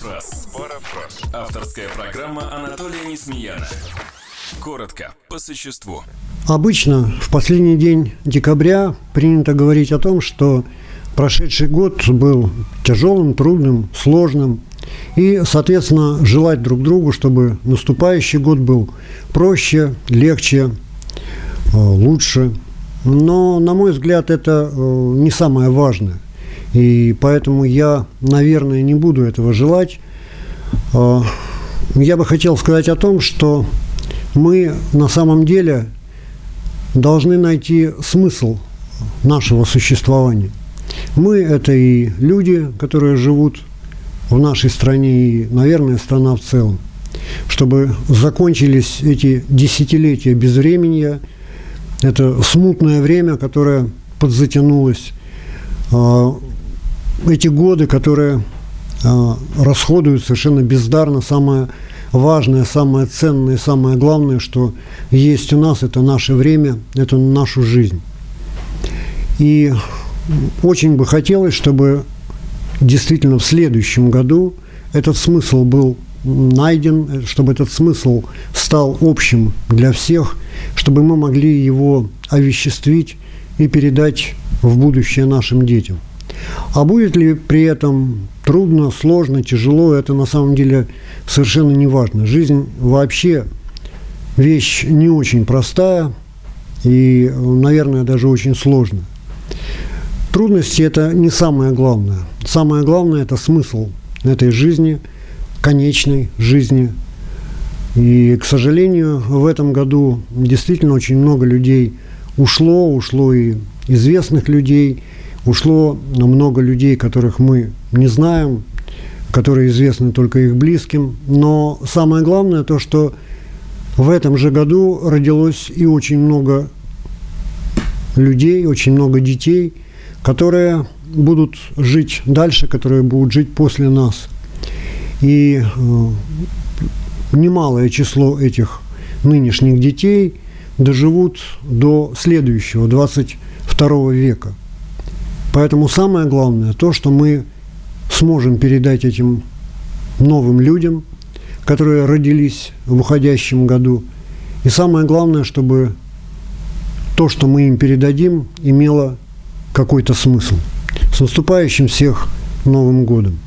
фраз. Авторская программа Анатолия Несмеяна. Коротко, по существу. Обычно в последний день декабря принято говорить о том, что прошедший год был тяжелым, трудным, сложным. И, соответственно, желать друг другу, чтобы наступающий год был проще, легче, э, лучше. Но, на мой взгляд, это э, не самое важное – и поэтому я, наверное, не буду этого желать. А, я бы хотел сказать о том, что мы на самом деле должны найти смысл нашего существования. Мы – это и люди, которые живут в нашей стране, и, наверное, страна в целом. Чтобы закончились эти десятилетия безвременья, это смутное время, которое подзатянулось, а, эти годы, которые э, расходуют совершенно бездарно, самое важное, самое ценное, самое главное, что есть у нас, это наше время, это нашу жизнь. И очень бы хотелось, чтобы действительно в следующем году этот смысл был найден, чтобы этот смысл стал общим для всех, чтобы мы могли его овеществить и передать в будущее нашим детям. А будет ли при этом трудно, сложно, тяжело, это на самом деле совершенно не важно. Жизнь вообще вещь не очень простая и, наверное, даже очень сложная. Трудности – это не самое главное. Самое главное – это смысл этой жизни, конечной жизни. И, к сожалению, в этом году действительно очень много людей ушло, ушло и известных людей – Ушло много людей, которых мы не знаем, которые известны только их близким. Но самое главное то, что в этом же году родилось и очень много людей, очень много детей, которые будут жить дальше, которые будут жить после нас. И э, немалое число этих нынешних детей доживут до следующего, 22 века. Поэтому самое главное то, что мы сможем передать этим новым людям, которые родились в уходящем году. И самое главное, чтобы то, что мы им передадим, имело какой-то смысл. С наступающим всех Новым годом!